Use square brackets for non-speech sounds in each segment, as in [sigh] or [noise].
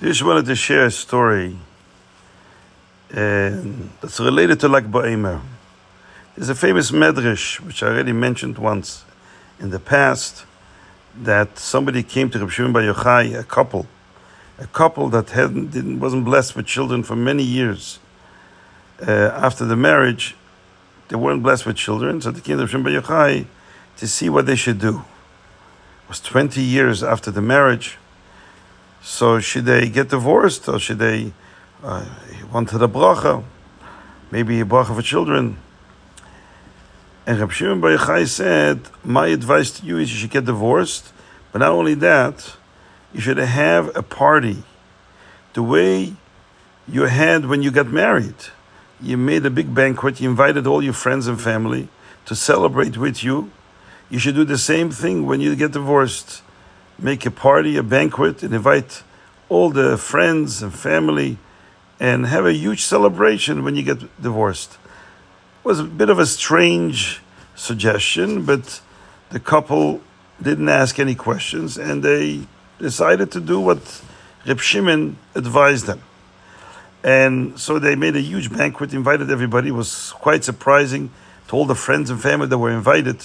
Just wanted to share a story and that's related to Lag Ba'omer. There's a famous medrash, which I already mentioned once in the past, that somebody came to Reb Shimon Bar Yochai, a couple, a couple that hadn't, didn't, wasn't blessed with children for many years. Uh, after the marriage, they weren't blessed with children, so they came to Reb Shimon Bar Yochai to see what they should do. It was 20 years after the marriage. So should they get divorced or should they uh, wanted a bracha, maybe a bracha for children? And Reb Shimon Bar Yochai said, my advice to you is you should get divorced, but not only that, you should have a party the way you had when you got married. You made a big banquet, you invited all your friends and family to celebrate with you. You should do the same thing when you get divorced. Make a party, a banquet, and invite all the friends and family and have a huge celebration when you get divorced. It was a bit of a strange suggestion, but the couple didn't ask any questions and they decided to do what Reb Shimon advised them. And so they made a huge banquet, invited everybody. It was quite surprising to all the friends and family that were invited.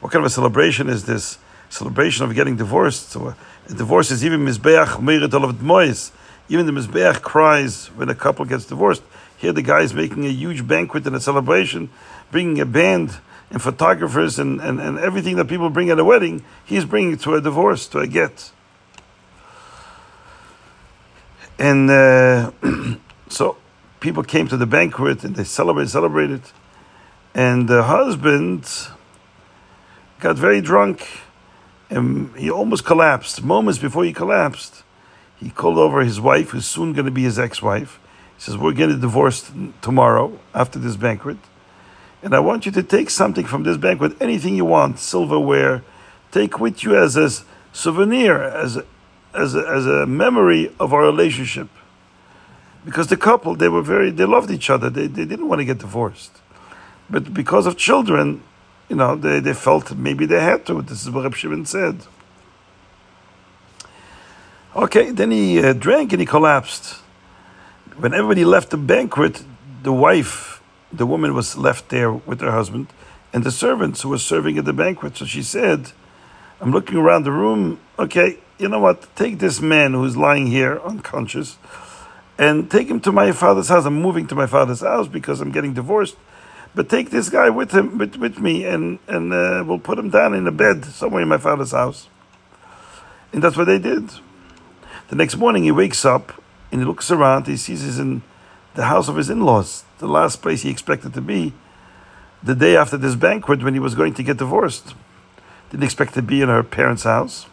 What kind of a celebration is this? Celebration of getting divorced. So a divorce is even Mizbeach Meirit of Mois. Even the Mizbeach cries when a couple gets divorced. Here the guy is making a huge banquet and a celebration, bringing a band and photographers and, and, and everything that people bring at a wedding, he's bringing to a divorce, to a get. And uh, [clears throat] so people came to the banquet and they celebrated, celebrated. And the husband got very drunk and he almost collapsed. Moments before he collapsed, he called over his wife, who's soon going to be his ex wife. He says, We're getting divorced tomorrow after this banquet. And I want you to take something from this banquet, anything you want, silverware, take with you as a souvenir, as a, as a, as a memory of our relationship. Because the couple, they were very, they loved each other. They, they didn't want to get divorced. But because of children, you know, they, they felt maybe they had to. This is what Reb Shimon said. Okay, then he uh, drank and he collapsed. When everybody left the banquet, the wife, the woman was left there with her husband and the servants who were serving at the banquet. So she said, I'm looking around the room. Okay, you know what? Take this man who's lying here unconscious and take him to my father's house. I'm moving to my father's house because I'm getting divorced. But take this guy with him, with, with me, and and uh, we'll put him down in a bed somewhere in my father's house. And that's what they did. The next morning, he wakes up and he looks around. He sees he's in the house of his in-laws, the last place he expected to be. The day after this banquet, when he was going to get divorced, didn't expect to be in her parents' house.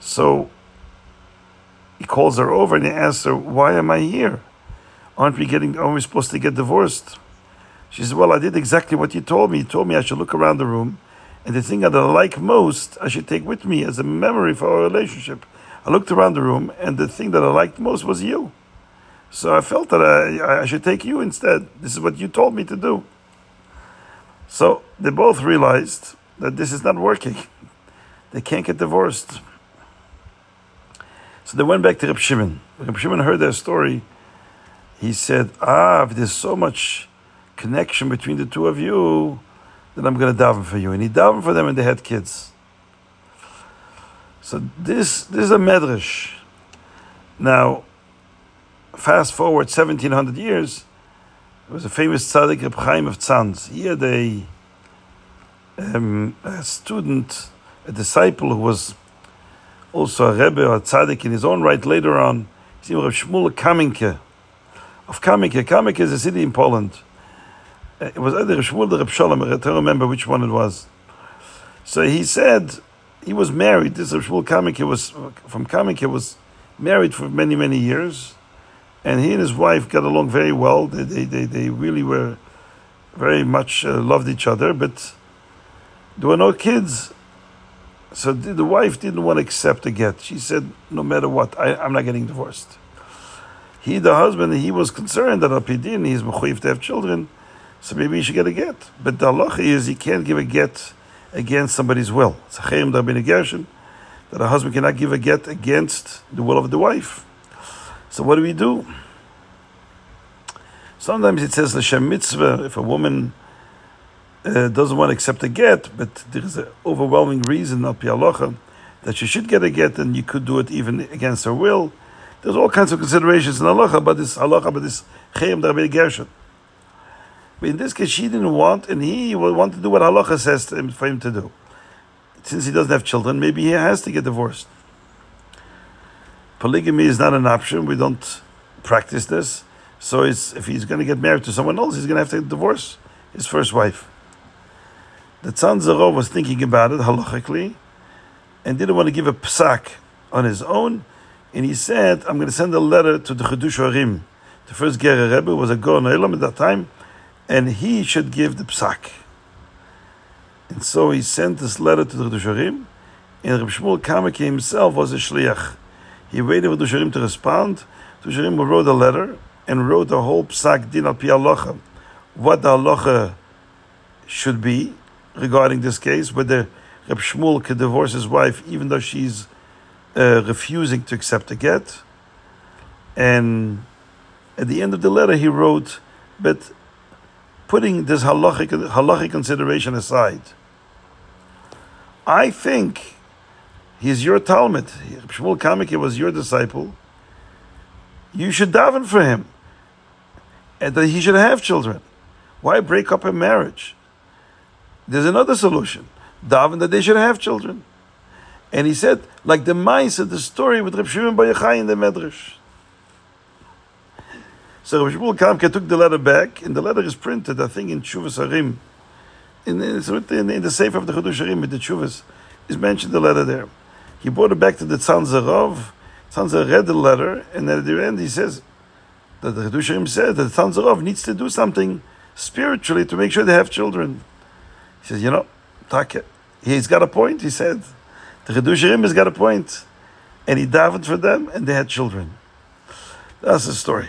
So he calls her over and he asks her, "Why am I here? Aren't we getting? Aren't we supposed to get divorced?" She says, Well, I did exactly what you told me. You told me I should look around the room, and the thing that I like most, I should take with me as a memory for our relationship. I looked around the room, and the thing that I liked most was you. So I felt that I, I should take you instead. This is what you told me to do. So they both realized that this is not working. They can't get divorced. So they went back to Reb Shimon. Reb Shimon heard their story. He said, Ah, if there's so much connection between the two of you, then I'm going to daven for you. And he davened for them and they had kids. So this, this is a medrash. Now, fast forward 1700 years, there was a famous tzaddik, Reb Chaim of Tzanz. He had a, um, a student, a disciple who was also a rebbe or a tzaddik in his own right later on. His name was Shmuel Kaminke of Kaminke. Kaminke is a city in Poland it was either Shmuel or Reb Shalom, I don't remember which one it was. So he said he was married. This Shmuel Kamike was from Kamike was married for many many years, and he and his wife got along very well. They they they, they really were very much uh, loved each other, but there were no kids. So the, the wife didn't want to accept a get. She said, "No matter what, I, I'm not getting divorced." He, the husband, he was concerned that Apidin, he's mechuyev to have children so maybe you should get a get. But the halacha is you can't give a get against somebody's will. It's a cherem that a husband cannot give a get against the will of the wife. So what do we do? Sometimes it says l'shem mitzvah if a woman uh, doesn't want to accept a get, but there is an overwhelming reason, not halacha, that she should get a get, and you could do it even against her will. There's all kinds of considerations in halacha, but this halacha, but this cherem d'Rabbi Gershon. But in this case, she didn't want, and he wanted to do what halacha says him, for him to do. Since he doesn't have children, maybe he has to get divorced. Polygamy is not an option. We don't practice this. So if he's going to get married to someone else, he's going to have to divorce his first wife. The Tzanzer Rov was thinking about it halachically and didn't want to give a psak on his own. And he said, I'm going to send a letter to the Chidushei HaRim. The first Gerer Rebbe was a Gaon at that time and he should give the psak. And so he sent this letter to the Dusharim, and Reb Shmuel Kameke himself was a shliach. He waited for Dusharim to respond. Dusharim wrote a letter and wrote a whole psak din al pi what the halacha should be regarding this case, whether Reb Shmuel could divorce his wife even though she's uh, refusing to accept the get. And at the end of the letter, he wrote, but putting this halachic, halachic consideration aside, I think he's your talmid. Shmuel Kameke was your disciple. You should daven for him, and that he should have children. Why break up a marriage? There's another solution. Daven that they should have children. And he said, like the mice of the story with Reb Shimon Bar Yochai in the Medrash. So Rav Shmuel Kamke took the letter back, and the letter is printed, I think, in Chuvas Harim. In, in, in, the Sefer of the Chidushei HaRim, the Chuvas, is mentioned the letter there. He brought it back to the Tzanzer Rov. Read the letter, and at the end he says that the Chidushei HaRim said that the Tzanzer Rov needs to do something spiritually to make sure they have children. He says, you know, Take, he's got a point, he said. The Chidushei HaRim has got a point. And he davened for them, and they had children. That's the story.